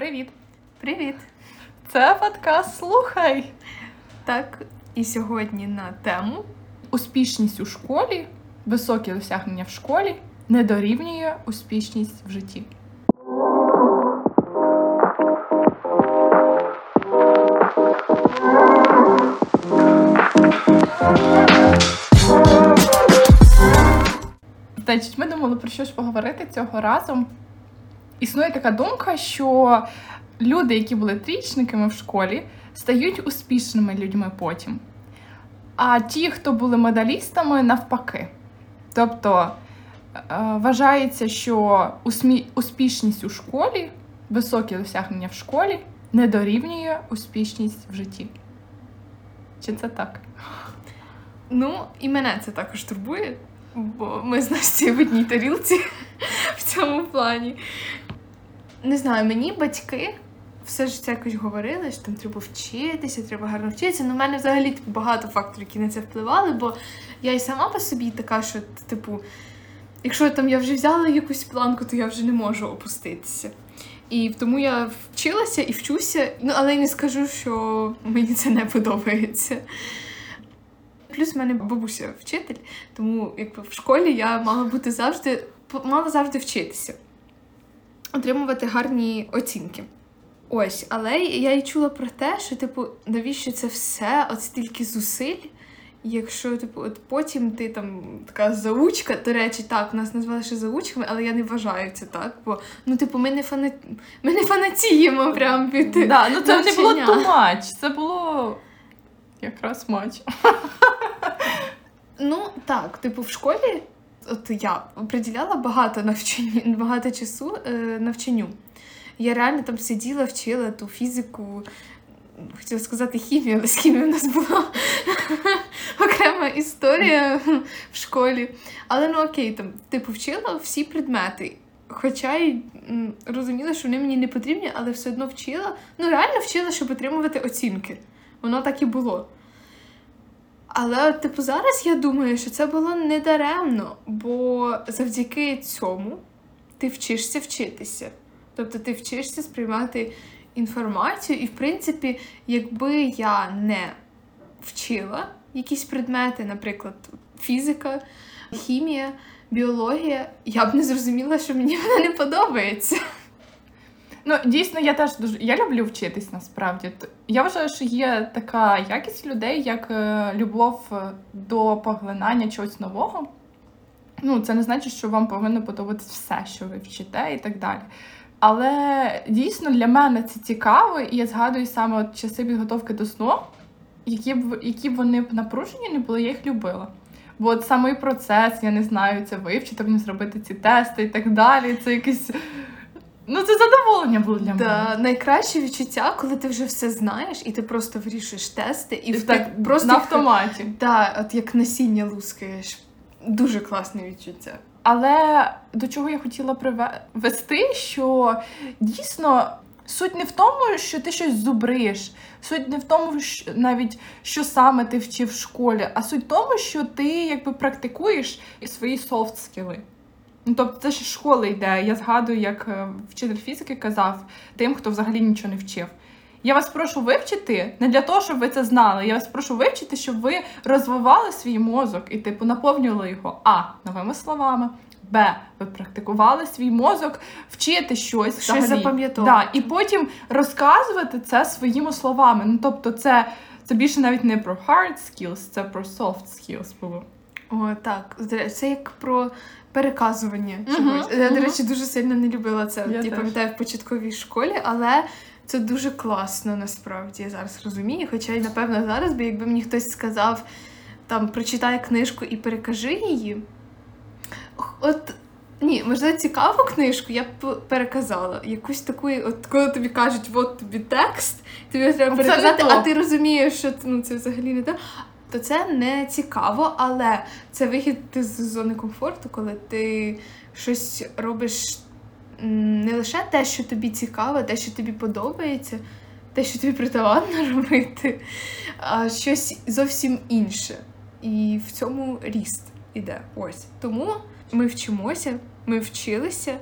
Привіт! Привіт! Це подкаст Слухай. Так, і сьогодні на тему Успішність у школі, високі досягнення в школі не дорівнює успішність в житті. Значить, ми думали про що ж поговорити цього разу. Існує така думка, що люди, які були трічниками в школі, стають успішними людьми потім. А ті, хто були медалістами, навпаки. Тобто е, вважається, що успішність у школі, високі досягнення в школі не дорівнює успішність в житті. Чи це так? Ну, і мене це також турбує, бо ми з Настю в одній тарілці в цьому плані. Не знаю, мені батьки все життя якось говорили, що там треба вчитися, треба гарно вчитися. Ну, в мене взагалі типу, багато факторів, які на це впливали, бо я і сама по собі така, що, типу, якщо там я вже взяла якусь планку, то я вже не можу опуститися. І тому я вчилася і вчуся, ну але й не скажу, що мені це не подобається. Плюс в мене бабуся вчитель, тому якби в школі я мала бути завжди, мала завжди вчитися, отримувати гарні оцінки. Ось, але я й чула про те, що, типу, навіщо це все, от стільки зусиль, якщо, типу, от потім ти там така заучка, до речі, так, нас назвали ще заучками, але я не вважаю це так, бо ну, типу, ми не фана... ми не фанатіємо прям від. Да, ну це не було навчання. too much, це було якраз матч. Ну так, типу, в школі, от я приділяла багато навчання, багато часу е, навчанню. Я реально там сиділа, вчила ту фізику, хотіла сказати хімію, але з хімією в нас була окрема історія в школі. Але ну окей, там, типу, вчила всі предмети. Хоча й розуміла, що вони мені не потрібні, але все одно вчила. Ну, реально вчила, щоб отримувати оцінки. Воно так і було. Але, типу, зараз я думаю, що це було недаремно, бо завдяки цьому ти вчишся вчитися. Тобто ти вчишся сприймати інформацію, і, в принципі, якби я не вчила якісь предмети, наприклад, фізика, хімія, біологія, я б не зрозуміла, що мені вона не подобається. Ну, дійсно, я теж дуже я люблю вчитись насправді. Я вважаю, що є така якість людей, як е, любов е, до поглинання чогось нового. Ну, це не значить, що вам повинно подобатись все, що ви вчите, і так далі. Але дійсно для мене це цікаво, і я згадую саме от часи підготовки до сну, які б які б вони б напружені не були, я їх любила. Бо от самий процес, я не знаю, це вивчити, мені зробити ці тести і так далі. Це якесь. Ну, це задоволення було для мене. Та найкраще відчуття, коли ти вже все знаєш, і ти просто вирішуєш тести, і, І в- так просто на автоматі. Та, от як насіння лускаєш. Дуже класне відчуття. Але до чого я хотіла привести, що дійсно суть не в тому, що ти щось зубриш, суть не в тому, що навіть що саме ти вчив в школі, а суть в тому, що ти якби практикуєш свої софт скіли. Ну, тобто це ж з школи йде. Я згадую, як е, вчитель фізики казав тим, хто взагалі нічого не вчив. Я вас прошу вивчити не для того, щоб ви це знали. Я вас прошу вивчити, щоб ви розвивали свій мозок і типу наповнювали його а новими словами. Б. Ви практикували свій мозок, вчити щось Щось запам'ятовувати. Да, і потім розказувати це своїми словами. Ну тобто, це, це більше навіть не про hard skills, це про soft skills було. О, так. Це як про переказування Мгм, чогось. Я, до речі, дуже сильно не любила це. Я Я пам'ятаю в початковій школі, але це дуже класно насправді. Я зараз розумію. Хоча й напевно зараз би, якби мені хтось сказав, там прочитай книжку і перекажи її. От ні, можливо, цікаву книжку я б переказала. Якусь таку, от коли тобі кажуть, от тобі текст, тобі треба переказати, а ти розумієш, що ну, це взагалі не те. То це не цікаво, але це вихід з зони комфорту, коли ти щось робиш не лише те, що тобі цікаво, те, що тобі подобається, те, що тобі притаманно робити, а щось зовсім інше. І в цьому ріст іде. Ось. Тому ми вчимося, ми вчилися,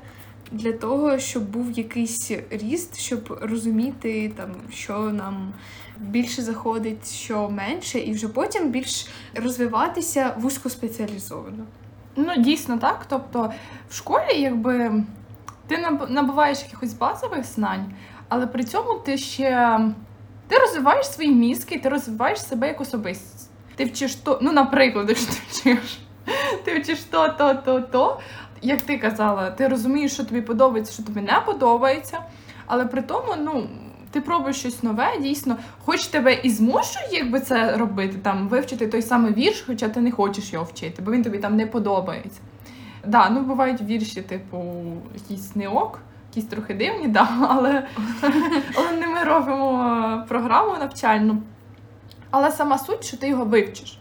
для того, щоб був якийсь ріст, щоб розуміти, там, що нам більше заходить, що менше, і вже потім більш розвиватися вузькоспеціалізовано. Ну, дійсно так. Тобто в школі, якби ти набуваєш якихось базових знань, але при цьому ти ще ти розвиваєш свої мізки, ти розвиваєш себе як особистість. Ти вчиш то, ну, наприклад, якщо ти вчиш, ти вчиш то, то, то, то. Як ти казала, ти розумієш, що тобі подобається, що тобі не подобається, але при тому, ну. Ти пробуєш щось нове, дійсно, хоч тебе і змушують, якби це робити, там вивчити той самий вірш, хоча ти не хочеш його вчити, бо він тобі там не подобається. Да, ну бувають вірші, типу, якісь не ок, якісь трохи дивні, да, але, не ми робимо програму навчальну. Але сама суть, що ти його вивчиш.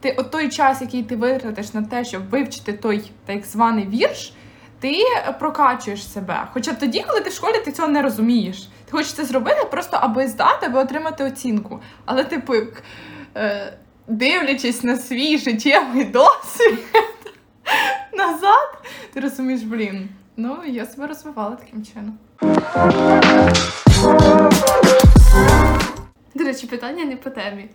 Ти от той час, який ти витратиш на те, щоб вивчити той так званий вірш, ти прокачуєш себе. Хоча тоді, коли ти в школі, ти цього не розумієш. Ти хочеш це зробити просто аби здати, аби отримати оцінку. Але, типу, як, е, дивлячись на свій життєвий досвід назад, ти розумієш, блін. Ну, я себе розвивала таким чином. До речі, питання не по темі.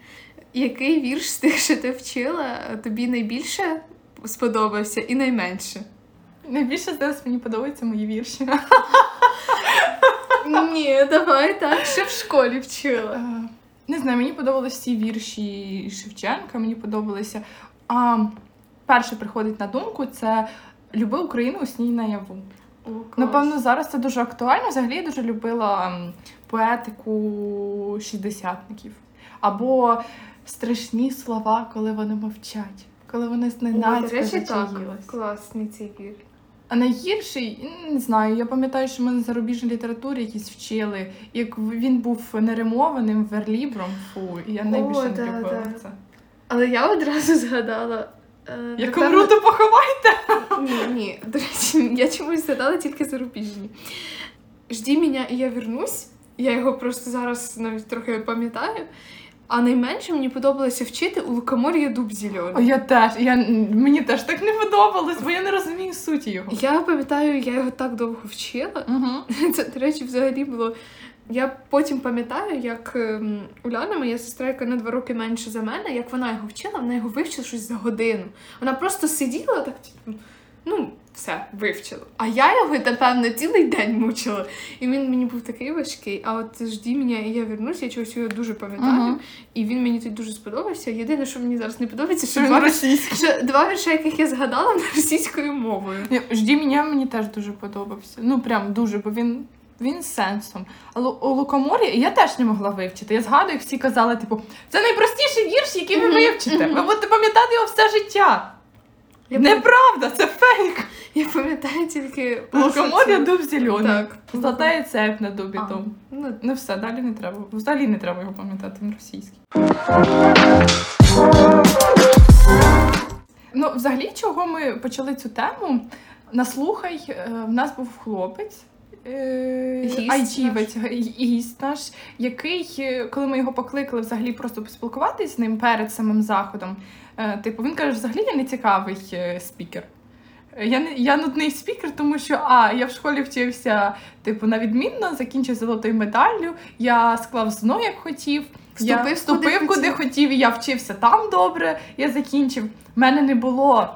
Який вірш з тих, що ти вчила, тобі найбільше сподобався і найменше? Найбільше зараз мені подобаються мої вірші. Ні, давай так, що в школі вчила. Е, Не знаю, мені подобалися всі вірші Шевченка, мені подобалися. А перше приходить на думку це Люби Україну у сній наяву. О, клас. Напевно, зараз це дуже актуально. Взагалі я дуже любила м, поетику шістдесятників. Або страшні слова, коли вони мовчать, коли вони О, зненацька до речі, так. зачаїлись. Класний цей вір. А найгірший, не знаю, я пам'ятаю, що ми на зарубіжній літературі якісь вчили, як він був неримованим верлібром, фу, і я найбільше О, не да, любила да. це. Але я одразу згадала. е, Як напевно- умру, поховайте! Ні, ні. До речі, я чомусь згадала тільки зарубіжні. Жді мене, і я вернусь. Я його просто зараз навіть трохи пам'ятаю. А найменше мені подобалося вчити у лукомор'я дуб О, зелений. я теж, я, мені теж так не подобалось, бо я не розумію суті його. Я пам'ятаю, я його так довго вчила. Угу. Це, до речі, взагалі було. Я потім пам'ятаю, як ем, Уляна, моя сестра, яка на два роки менше за мене, як вона його вчила, вона його вивчила щось за годину. Вона просто сиділа так, типу, ну, все, вивчила. А я його, напевно, цілий день мучила. І він мені був такий важкий. А от жді мене, і я вернусь, я чогось його дуже пам'ятаю. Мгм. І він мені тут дуже сподобався. Єдине, що мені зараз не подобається, що Що два, що два вірша, яких я згадала, на російською мовою. Жді мене мені теж дуже подобався. Ну прям дуже, бо він. Він з сенсом. Але у Лукомор'я я теж не могла вивчити. Я згадую, всі казали, типу, це найпростіший вірш, який ви вивчите. Ви будете пам'ятати його все життя. Я, Неправда, це фейк. я пам'ятаю тільки Лукомор'я дуб зелений. Так. Золотая цепь на дубі А, тому. Ну, Ну все, далі не треба. Взагалі не треба його пам'ятати, він російський. Ну, взагалі, чого ми почали цю тему? Наслухай, е, в нас був хлопець. е, Гість айтівець, гі- гість наш, який, е, коли ми його покликали взагалі просто поспілкуватись з ним перед самим заходом, типу, він каже, взагалі я не цікавий е, спікер. Е, Я, не, я нудний спікер, тому що а, я в школі вчився, типу, на відмінно, закінчив золотою медаллю, я склав ЗНО, як хотів. я Вступив, вступив куди куди, хотів. і я вчився там добре, я закінчив. У мене не було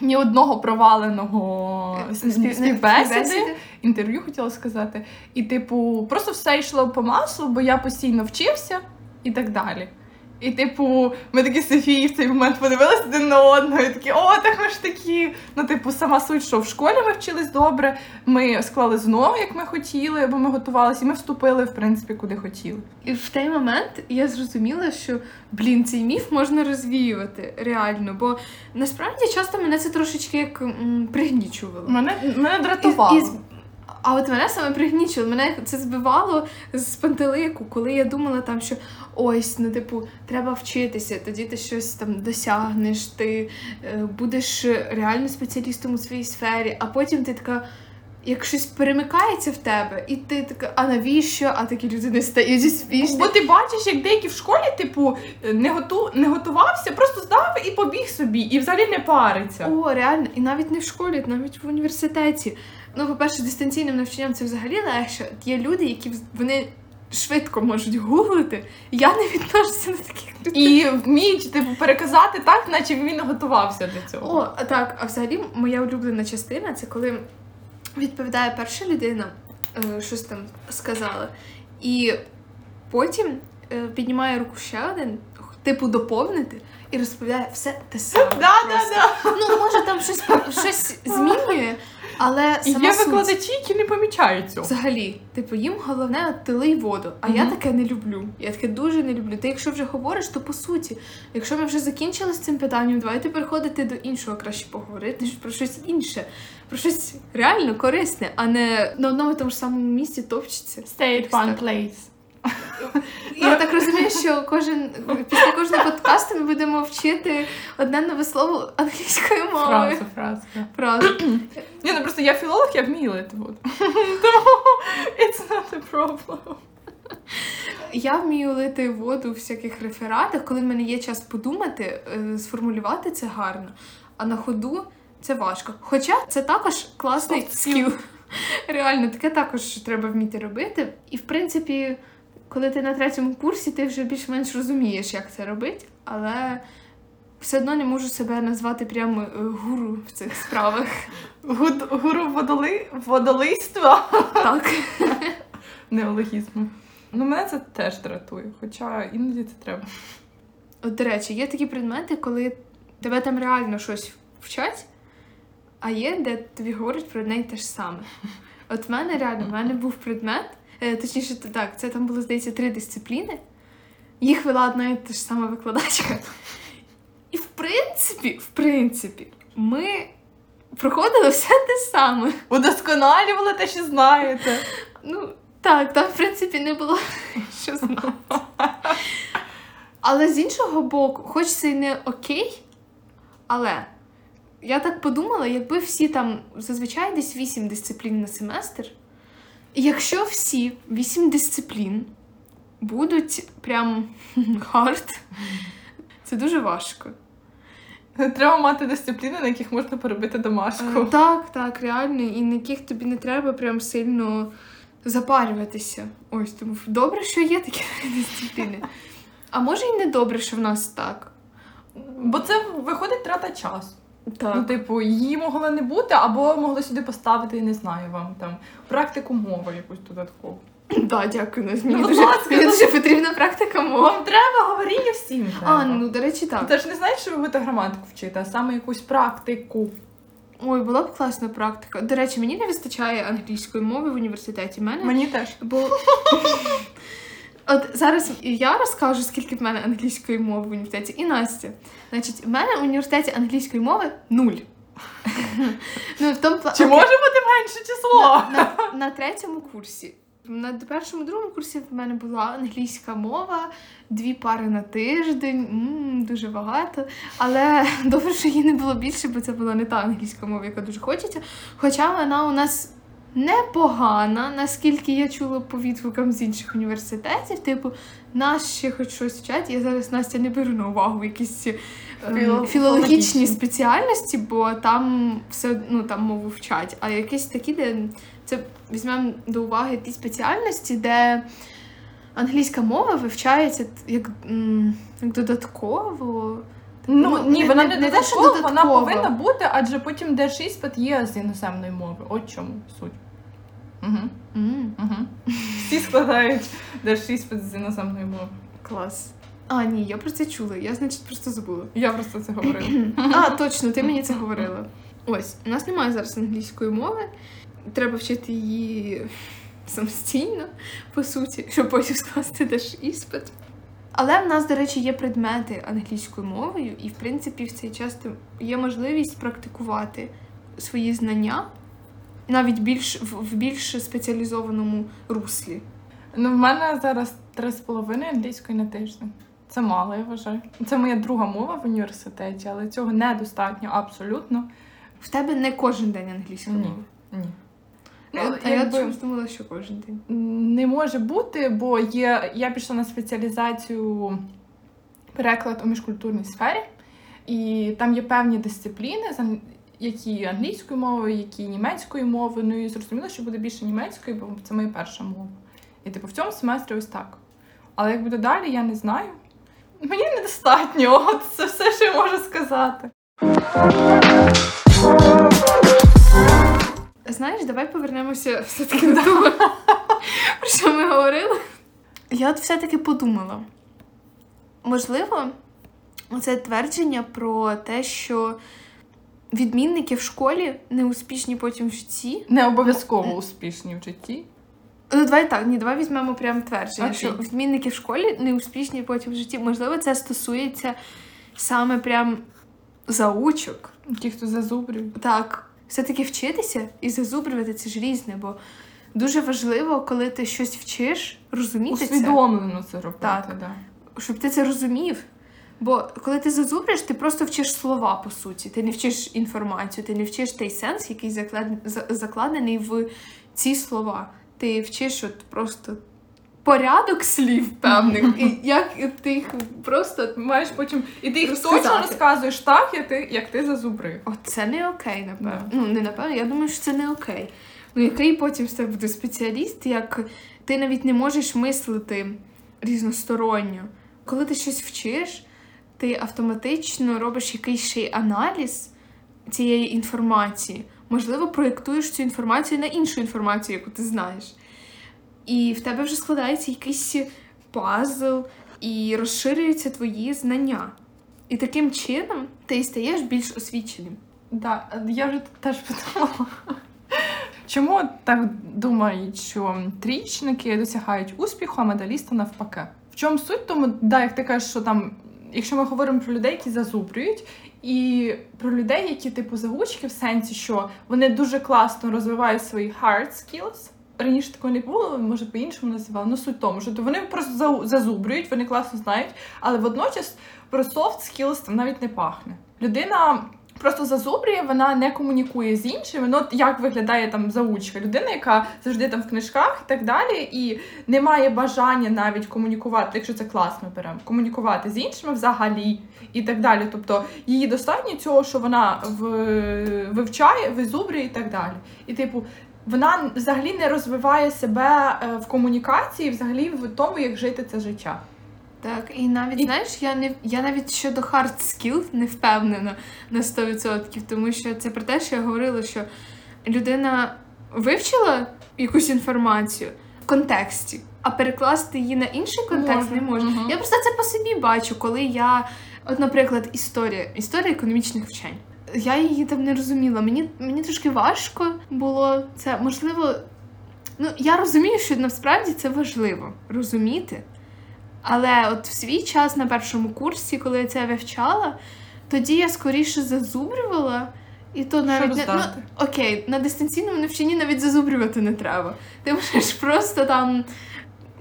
ні одного проваленого Е, співбесіди, інтерв'ю хотіла сказати. І, типу, просто все йшло по маслу, бо я постійно вчився і так далі. І, типу, ми такі з Софією в цей момент подивилися один на одного, і такі, о, так ми ж такі. Ну, типу, сама суть, що в школі ми вчились добре, ми склали знову, як ми хотіли, бо ми готувалися, і ми вступили, в принципі, куди хотіли. І в той момент я зрозуміла, що блін, цей міф можна розвіювати реально. Бо насправді часто мене це трошечки як м, пригнічувало. Мене, мене дратувало. І- і А от мене саме пригнічувало, мене це збивало з пантелику, коли я думала там, що ось, ну типу, треба вчитися, тоді ти щось там досягнеш, ти е, будеш реально спеціалістом у своїй сфері, а потім ти така. Як щось перемикається в тебе, і ти така, а навіщо? А такі люди не стають успішні. Бо ти бачиш, як деякі в школі, типу, не, готу, не готувався, просто здав і побіг собі, і взагалі не париться. О, реально, і навіть не в школі, навіть в університеті. Ну, по-перше, дистанційним навчанням це взагалі легше. Є люди, які вони швидко можуть гуглити. Я не відношуся до таких людей. І вміють типу переказати так, наче він готувався до цього. О, так, а взагалі моя улюблена частина це коли відповідає перша людина, е, щось там сказала, і потім е, піднімає руку ще один, типу доповнити, і розповідає все те саме. Да, да, просто. Ну, може там щось, щось змінює, але сама є суть. викладачі, які не помічають цього. Взагалі, типу, їм головне от ти лий воду. А я Мгм. таке не люблю. Я таке дуже не люблю. Ти якщо вже говориш, то по суті, якщо ми вже закінчили з цим питанням, давайте переходити до іншого, краще поговорити ж про щось інше, про щось реально корисне, а не на одному і тому ж самому місці топчеться. Stay at one place. Я так розумію, що кожен після кожного подкасту ми будемо вчити одне нове слово англійською мовою. Фраза, фраза. Правда. Ні, ну просто я філолог, я вмію лити воду. Тому it's not a problem. Я вмію лити воду у всяких рефератах, коли в мене є час подумати, е, сформулювати це гарно, а на ходу це важко. Хоча це також класний скіл. Реально, таке також треба вміти робити. І в принципі, коли ти на третьому курсі, ти вже більш-менш розумієш, як це робити, але все одно не можу себе назвати прямо е, гуру в цих справах. Гуру водоли... водолийства. Так. Неологізму. Ну, мене це теж дратує, хоча іноді це треба. От, до речі, є такі предмети, коли тебе там реально щось вчать, а є, де тобі говорять про одне й те ж саме. От в мене реально, в мене був предмет, точніше, так, це там було, здається, три дисципліни. Їх вела одна і та ж сама викладачка. І в принципі, в принципі, ми проходили все те саме. Удосконалювали те, що знаєте. Ну, так, там, в принципі, не було що знати. Але з іншого боку, хоч це й не окей, але я так подумала, якби всі там зазвичай десь 8 дисциплін на семестр, якщо всі 8 дисциплін будуть прям hard, це дуже важко. Треба мати дисципліни, на яких можна поробити домашку. Е, Так, так, реально, і на яких тобі не треба прям сильно запарюватися. Ось тому добре, що є такі дисципліни. А може і не добре, що в нас так. Бо це виходить трата часу. Ну, типу, її могло не бути, або могли сюди поставити, не знаю, вам там практику мови якусь додаткову. Так, дякую. Мені, Ну, дуже, мені ну. дуже потрібна практика мови. Вам треба говоріння всім. Треба. А, ну до речі, так. Ти ж не знаєш, що ви будете граматику вчити, а саме якусь практику. Ой, була б класна практика. До речі, мені не вистачає англійської мови в університеті. Мене Мені теж. Бо от зараз я розкажу, скільки в мене англійської мови в університеті, і Настя. Значить, в мене в університеті англійської мови нуль. Ну, в тому пла- Чи окей, може бути менше число? на, на третьому курсі. На першому другому курсі в мене була англійська мова, дві пари на тиждень, м, дуже багато. Але добре, що її не було більше, бо це була не та англійська мова, яка дуже хочеться. Хоча вона у нас непогана, наскільки я чула по відгукам з інших університетів. Типу, нас ще хоч щось вчать. Я зараз Настя не беру на увагу якісь ем, Філо- філологічні. спеціальності, бо там все ну, там мову вчать. А якісь такі, де це візьмемо до уваги ті спеціальності, де англійська мова вивчається як, як додатково. Ну ні, вона не, не те, що додаткова, вона додаткова. повинна бути, адже потім держіспит є з іноземної мови. От чому суть. Угу, М, угу. Всі складають держіспит з іноземної мови. клас. А, ні, я про це чула. Я, значить, просто забула. Я просто це говорила. А, точно, ти мені це говорила. Ось, у нас немає зараз англійської мови. Треба вчити її самостійно, по суті, щоб потім скласти теж іспит. Але в нас, до речі, є предмети англійською мовою, і в принципі в цей час є можливість практикувати свої знання навіть більш в, більш спеціалізованому руслі. Ну, в мене зараз три з половиною англійської на тиждень. Це мало, я вважаю. Це моя друга мова в університеті, але цього недостатньо абсолютно. В тебе не кожен день англійська мова. Ні. Ну, Ну, а я якби- чомусь думала, що кожен день. Не може бути, бо є. Я пішла на спеціалізацію переклад у міжкультурній сфері, і там є певні дисципліни, які англійською мовою, які німецькою мовою. Ну і зрозуміло, що буде більше німецької, бо це моя перша мова. І типу в цьому семестрі ось так. Але як буде далі, я не знаю. Мені недостатньо, от це все, що я можу сказати. Знаєш, давай повернемося все-таки до того, про що ми говорили. Я от все-таки подумала. Можливо, це твердження про те, що відмінники в школі не успішні потім в житті. Не обов'язково успішні в житті. Ну, давай так, ні, давай візьмемо прям твердження, Окей. що відмінники в школі не успішні потім в житті. Можливо, це стосується саме прям заучок. Ті, хто зазубрюють. Так, все-таки вчитися і зазубрювати це ж різне, бо дуже важливо, коли ти щось вчиш, розуміти Усвідомлено це робити. Так. Да. щоб ти це розумів. Бо коли ти зазубриш, ти просто вчиш слова, по суті. Ти не вчиш інформацію, ти не вчиш той сенс, який закладений в ці слова. Ти вчиш от просто порядок слів певних, і як ти їх просто. Маєш потім. І ти їх Розказати. точно розказуєш так, як ти, як ти зазубрив. От це не окей, напевно. Ну, не напевно, я думаю, що це не окей. Ну, який потім з тебе буде спеціаліст, як ти навіть не можеш мислити різносторонньо. Коли ти щось вчиш, ти автоматично робиш якийсь ще й аналіз цієї інформації. Можливо, проєктуєш цю інформацію на іншу інформацію, яку ти знаєш. І в тебе вже складається якийсь пазл, і розширюються твої знання. І таким чином ти стаєш більш освіченим. Да, я вже теж подумала. Чому так думають, що трічники досягають успіху, а медалісти навпаки? В чому суть? Тому, да, як ти кажеш, що там, якщо ми говоримо про людей, які зазубрюють, і про людей, які типу заучки, в сенсі, що вони дуже класно розвивають свої hard skills. Раніше такого не було, може по-іншому називали. Ну суть в тому, що вони просто зазубрюють, вони класно знають, але водночас про soft skills там навіть не пахне. Людина просто зазубрює, вона не комунікує з іншими. Ну, от як виглядає там заучка? Людина, яка завжди там в книжках і так далі, і не має бажання навіть комунікувати, якщо це класно беремо, комунікувати з іншими взагалі і так далі. Тобто їй достатньо цього, що вона в- вивчає, визубрює і так далі. І типу. Вона взагалі не розвиває себе е, в комунікації, взагалі в тому, як жити це життя. Так, і навіть І- знаєш, я не я навіть щодо hard skill не впевнена на 100%, тому що це про те, що я говорила, що людина вивчила якусь інформацію в контексті, а перекласти її на інший контекст не може. Мгм. Я просто це по собі бачу, коли я, от, наприклад, історія, історія економічних вчень. Я її там не розуміла. Мені, мені трошки важко було це. Можливо, ну я розумію, що насправді це важливо розуміти. Але от в свій час на першому курсі, коли я це вивчала, тоді я скоріше зазубрювала, і то навіть не, ну, окей, на дистанційному навчанні навіть зазубрювати не треба. Ти можеш просто там,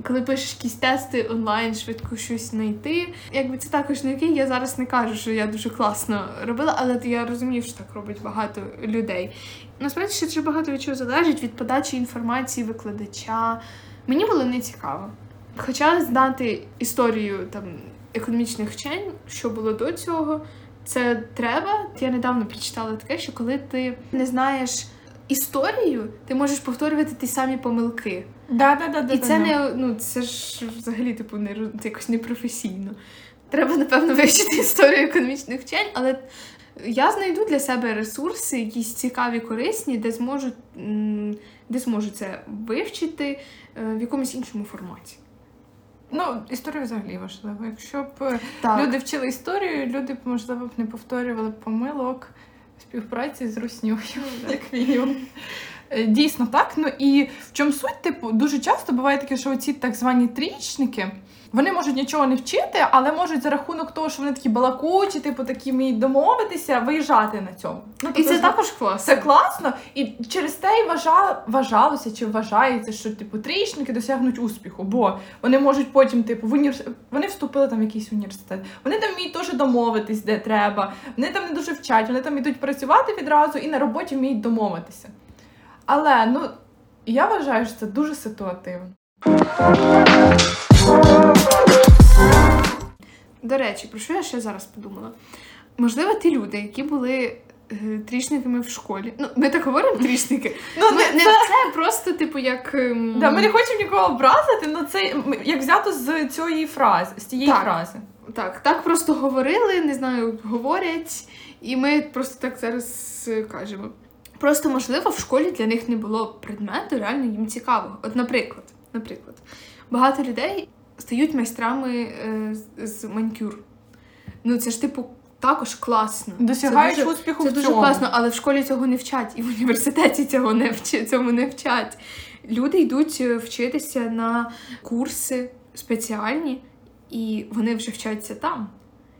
коли пишеш якісь тести онлайн, швидко щось знайти. Якби це також не окей, я зараз не кажу, що я дуже класно робила, але я розумію, що так робить багато людей. Насправді ще дуже багато від чого залежить від подачі інформації викладача. Мені було не цікаво. Хоча знати історію там економічних вчень, що було до цього, це треба. Я недавно прочитала таке, що коли ти не знаєш історію, ти можеш повторювати ті самі помилки. Да, да, да, І да, це да. не ну це ж взагалі типу не це якось непрофесійно. Треба, напевно, вивчити історію економічних вчень, але я знайду для себе ресурси, якісь цікаві, корисні, де зможу, де зможу це вивчити е, в якомусь іншому форматі. Ну, історія взагалі важлива. Якщо б е, Так. люди вчили історію, люди б, можливо, б не повторювали помилок співпраці з русньою, як мінімум. Е, Дійсно так. Ну і в чому суть, типу, дуже часто буває таке, що оці так звані трічники. Вони можуть нічого не вчити, але можуть за рахунок того, що вони такі балакучі, типу такі вміють домовитися, виїжджати на цьому. Ну, І це тобто, також класно. це класно, і через те й вважа... вважалося чи вважається, що типу трічники досягнуть успіху, бо вони можуть потім, типу, в універс... вони вступили там в якийсь університет. Вони там вміють теж домовитись, де треба. Вони там не дуже вчать, вони там йдуть працювати відразу і на роботі вміють домовитися. Але ну я вважаю, що це дуже ситуативно. До речі, про що я ще зараз подумала? Можливо, ті люди, які були е, трішниками в школі. Ну, ми так говоримо трішники. Ну, Ми, не, не це... це просто, типу, як. ем, Да, ми не хочемо нікого образити, але це як взято з цієї фрази, з тієї Так. фрази. Так, так просто говорили, не знаю, говорять, і ми просто так зараз е, кажемо. Просто, можливо, в школі для них не було предмету реально їм цікавого. От, наприклад, наприклад, багато людей стають майстрами е, з- манікюр. Ну, це ж, типу, також класно. Досягають це дуже, успіху це в дуже цьому. класно, але в школі цього не вчать, і в університеті цього не вчи, цьому не вчать. Люди йдуть е, вчитися на курси спеціальні, і вони вже вчаться там.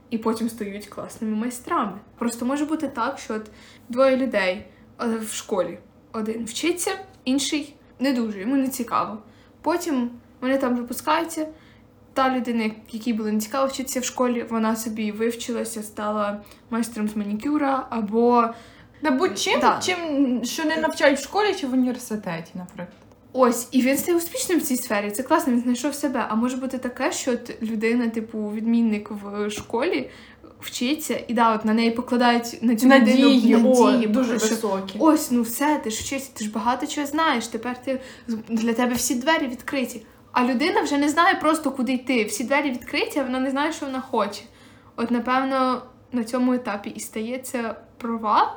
І потім стають класними майстрами. Просто може бути так, що от двоє людей в школі. Один вчиться, інший не дуже, йому не цікаво. Потім вони там випускаються. Та людина, якій було не цікаво вчитися в школі, вона собі вивчилася, стала майстром з манікюра або Да будь-чим, Да. чим, що не навчають в школі чи в університеті, наприклад. Ось, і він стає успішним в цій сфері. Це класно, він знайшов себе. А може бути таке, що людина, типу, відмінник в школі вчиться, і да, от на неї покладають на цю Надії, людину о, дуже що високі. Ось, ну все, ти ж вчишся, ти ж багато чого знаєш. Тепер ти для тебе всі двері відкриті. А людина вже не знає просто куди йти. Всі двері відкриті, а вона не знає, що вона хоче. От, напевно, на цьому етапі і стається провал,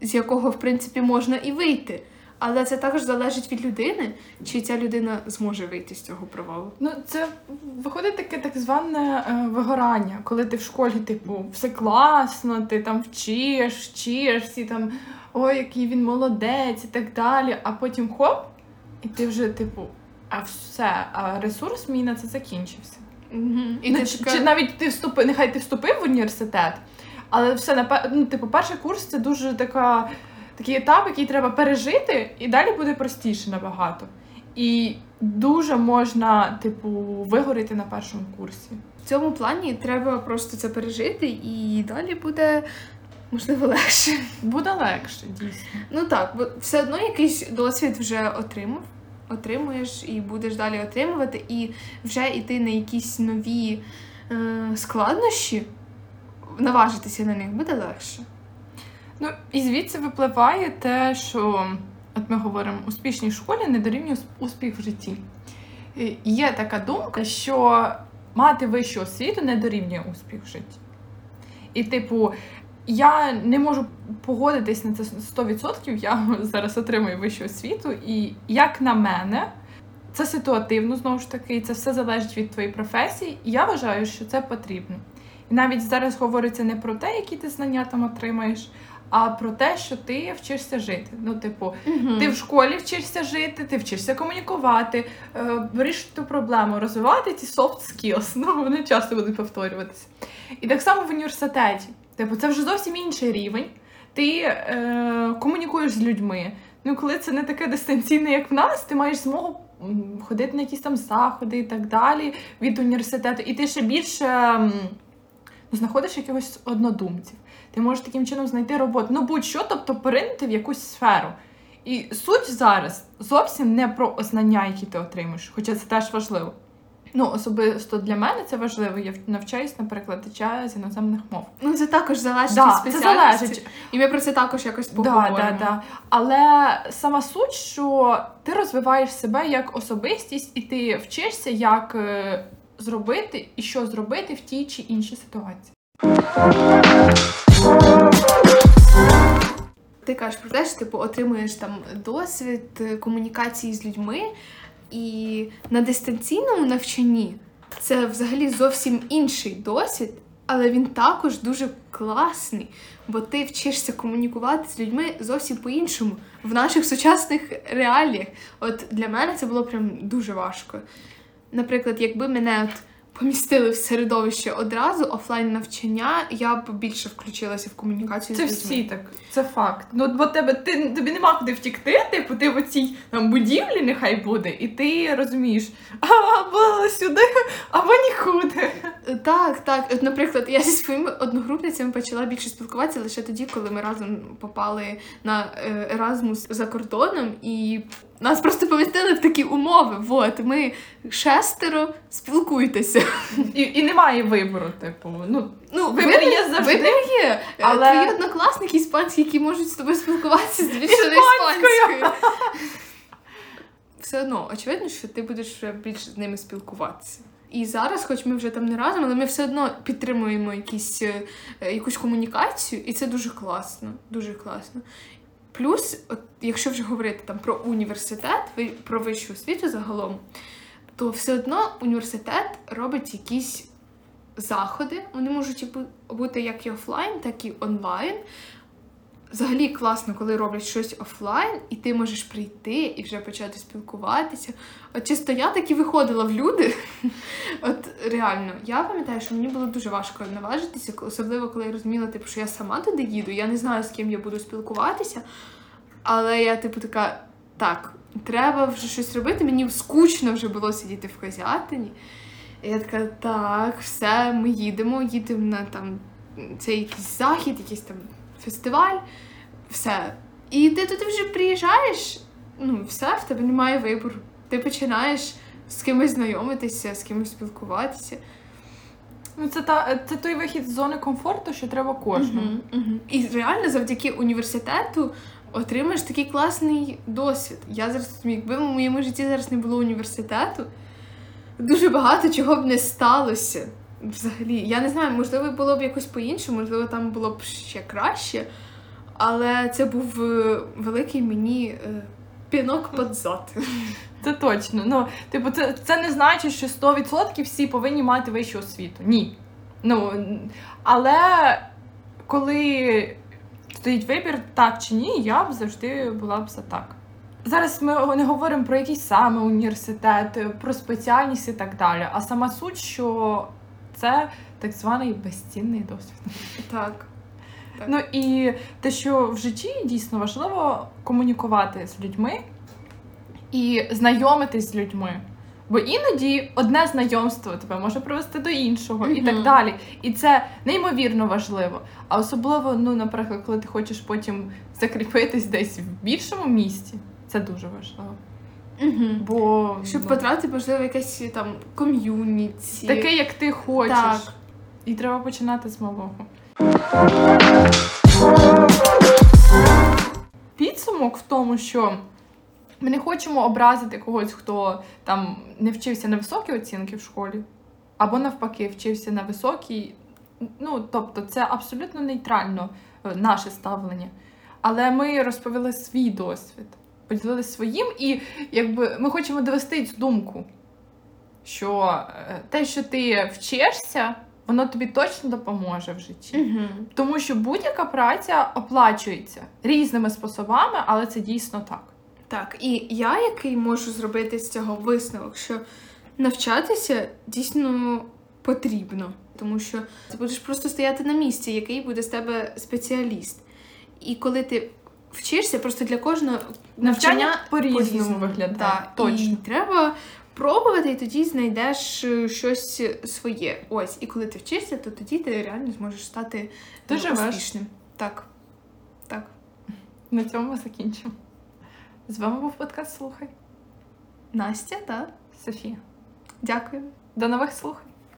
з якого, в принципі, можна і вийти. Але це також залежить від людини, чи ця людина зможе вийти з цього провалу. Ну, це виходить таке так зване е, вигорання, коли ти в школі, типу, все класно, ти там вчиш, вчиш, всі там ой, який він молодець і так далі. А потім хоп, і ти вже, типу, а все, а ресурс мій на це закінчився. І ну, ти чи, така- чи навіть ти вступив, нехай ти вступив в університет, але все напе- ну, типу, перший курс це дуже така, такий етап, який треба пережити, і далі буде простіше набагато. І дуже можна, типу, вигоріти на першому курсі. В цьому плані треба просто це пережити, і далі буде можливо легше. Буде легше, дійсно. Ну так, бо все одно якийсь досвід вже отримав, отримуєш і будеш далі отримувати, і вже йти на якісь нові е, складнощі, наважитися на них буде легше. Ну і звідси випливає те, що от ми говоримо, успішній школі не дорівнює успіх в житті. Є така думка, що мати вищу освіту не дорівнює успіх в житті. І, типу, я не можу погодитись на це 100%, я зараз отримую вищу освіту, і як на мене, це ситуативно знову ж таки, це все залежить від твоєї професії. І я вважаю, що це потрібно. І навіть зараз говориться не про те, які ти знання там отримаєш, а про те, що ти вчишся жити. Ну, типу, ти в школі вчишся жити, ти вчишся комунікувати, е, вирішити проблему, розвивати ці soft skills. Ну, вони часто будуть повторюватися. І так само в університеті. Типу, це вже зовсім інший рівень. Ти е, комунікуєш з людьми. Ну, коли це не таке дистанційне, як в нас, ти маєш змогу ходити на якісь там заходи і так далі від університету. І ти ще більше знаходиш якихось однодумців. Ти можеш таким чином знайти роботу. Ну, будь-що, тобто поринути в якусь сферу. І суть зараз зовсім не про знання, які ти отримуєш, хоча це теж важливо. Ну, особисто для мене це важливо. Я навчаюсь, наприклад, перекладача з іноземних мов. Ну, це також залежить Да, від це залежить. І ми про це також якось поговоримо. да, да. Але сама суть, що ти розвиваєш себе як особистість, і ти вчишся, як е, зробити і що зробити в тій чи іншій ситуації. Ти кажеш про те, що типу отримуєш там досвід е, комунікації з людьми, і на дистанційному навчанні це взагалі зовсім інший досвід, але він також дуже класний, бо ти вчишся комунікувати з людьми зовсім по-іншому в наших сучасних реаліях. От для мене це було прям дуже важко. Наприклад, якби мене от помістили в середовище одразу офлайн навчання, я б більше включилася в комунікацію Це з людьми. всі так, це факт. Ну, бо тебе ти тобі нема куди втікти, типу ти в оцій там будівлі нехай буде, і ти розумієш, або сюди, або нікуди. Так, так. От, наприклад, я зі своїми одногрупницями почала більше спілкуватися лише тоді, коли ми разом попали на Еразмус за кордоном, і Нас просто помістили в такі умови. От, ми шестеро спілкуйтеся. І, і немає вибору, типу. Ну, Ну, Вибір є завжди. Вибір є. Але- Але... Твої однокласники іспанські, які можуть з тобою спілкуватися з більше Іспанською. Все одно, очевидно, що ти будеш більше з ними спілкуватися. І зараз, хоч ми вже там не разом, але ми все одно підтримуємо якісь, е, е, якусь комунікацію, і це дуже класно. Дуже класно. Плюс, от, якщо вже говорити там про університет, про вищу освіту загалом, то все одно університет робить якісь заходи. Вони можуть бути як і офлайн, так і онлайн. Взагалі класно, коли роблять щось офлайн, і ти можеш прийти і вже почати спілкуватися. От чисто я таки виходила в люди. От реально, я пам'ятаю, що мені було дуже важко наважитися, особливо коли я розуміла, типу, що я сама туди їду, я не знаю, з ким я буду спілкуватися. Але я, типу, така, так, треба вже щось робити. Мені скучно вже було сидіти в Козятині. І я така, так, все, ми їдемо, їдемо на там цей якийсь захід, якийсь там фестиваль, все. І ти туди вже приїжджаєш, ну, все, в тебе немає вибору. Ти починаєш з кимось знайомитися, з кимось спілкуватися. ну це, та, це той вихід з зони комфорту, що треба кожному. Мгм, мгм. І реально завдяки університету отримаєш такий класний досвід. Я зараз якби в моєму житті зараз не було університету, дуже багато чого б не сталося. Взагалі, я не знаю, можливо, було б якось по-іншому, можливо, там було б ще краще. Але це був е, великий мені е, пінок під зад. Це точно. Ну, типу, це, це не значить, що 100% всі повинні мати вищу освіту. Ні. Ну, але коли стоїть вибір, так чи ні, я б завжди була б за так. Зараз ми не говоримо про якийсь саме університет, про спеціальність і так далі. А сама суть, що це так званий безцінний досвід. Так. Ну і те, що в житті дійсно важливо комунікувати з людьми і знайомитись з людьми. Бо іноді одне знайомство тебе може привести до іншого і так далі. І це неймовірно важливо. А особливо, ну, наприклад, коли ти хочеш потім закріпитись десь в більшому місті, це дуже важливо. Угу. Бо Щоб потрапити, можливо, якесь там ком'юніті. таке, як ти хочеш. Так. І треба починати з малого. Підсумок в тому, що ми не хочемо образити когось, хто там не вчився на високі оцінки в школі, або навпаки, вчився на високі. Ну, тобто, це абсолютно нейтрально е, наше ставлення. Але ми розповіли свій досвід, поділилися своїм, і якби ми хочемо довести цю думку, що е, те, що ти вчишся, воно тобі точно допоможе в житті. Угу. Тому що будь-яка праця оплачується різними способами, але це дійсно так. Так, і я, який можу зробити з цього висновок, що навчатися дійсно потрібно, тому що ти будеш просто стояти на місці, який буде з тебе спеціаліст. І коли ти вчишся, просто для кожного Навчання по-різному виглядає. Да. Точно. І треба пробувати, і тоді знайдеш е, щось своє. Ось, і коли ти вчишся, то тоді ти реально зможеш стати Ти е, успішним. Так. Так. На цьому закінчимо. З вами був подкаст Слухай. Настя, так. Софія. Дякую. До нових слухань.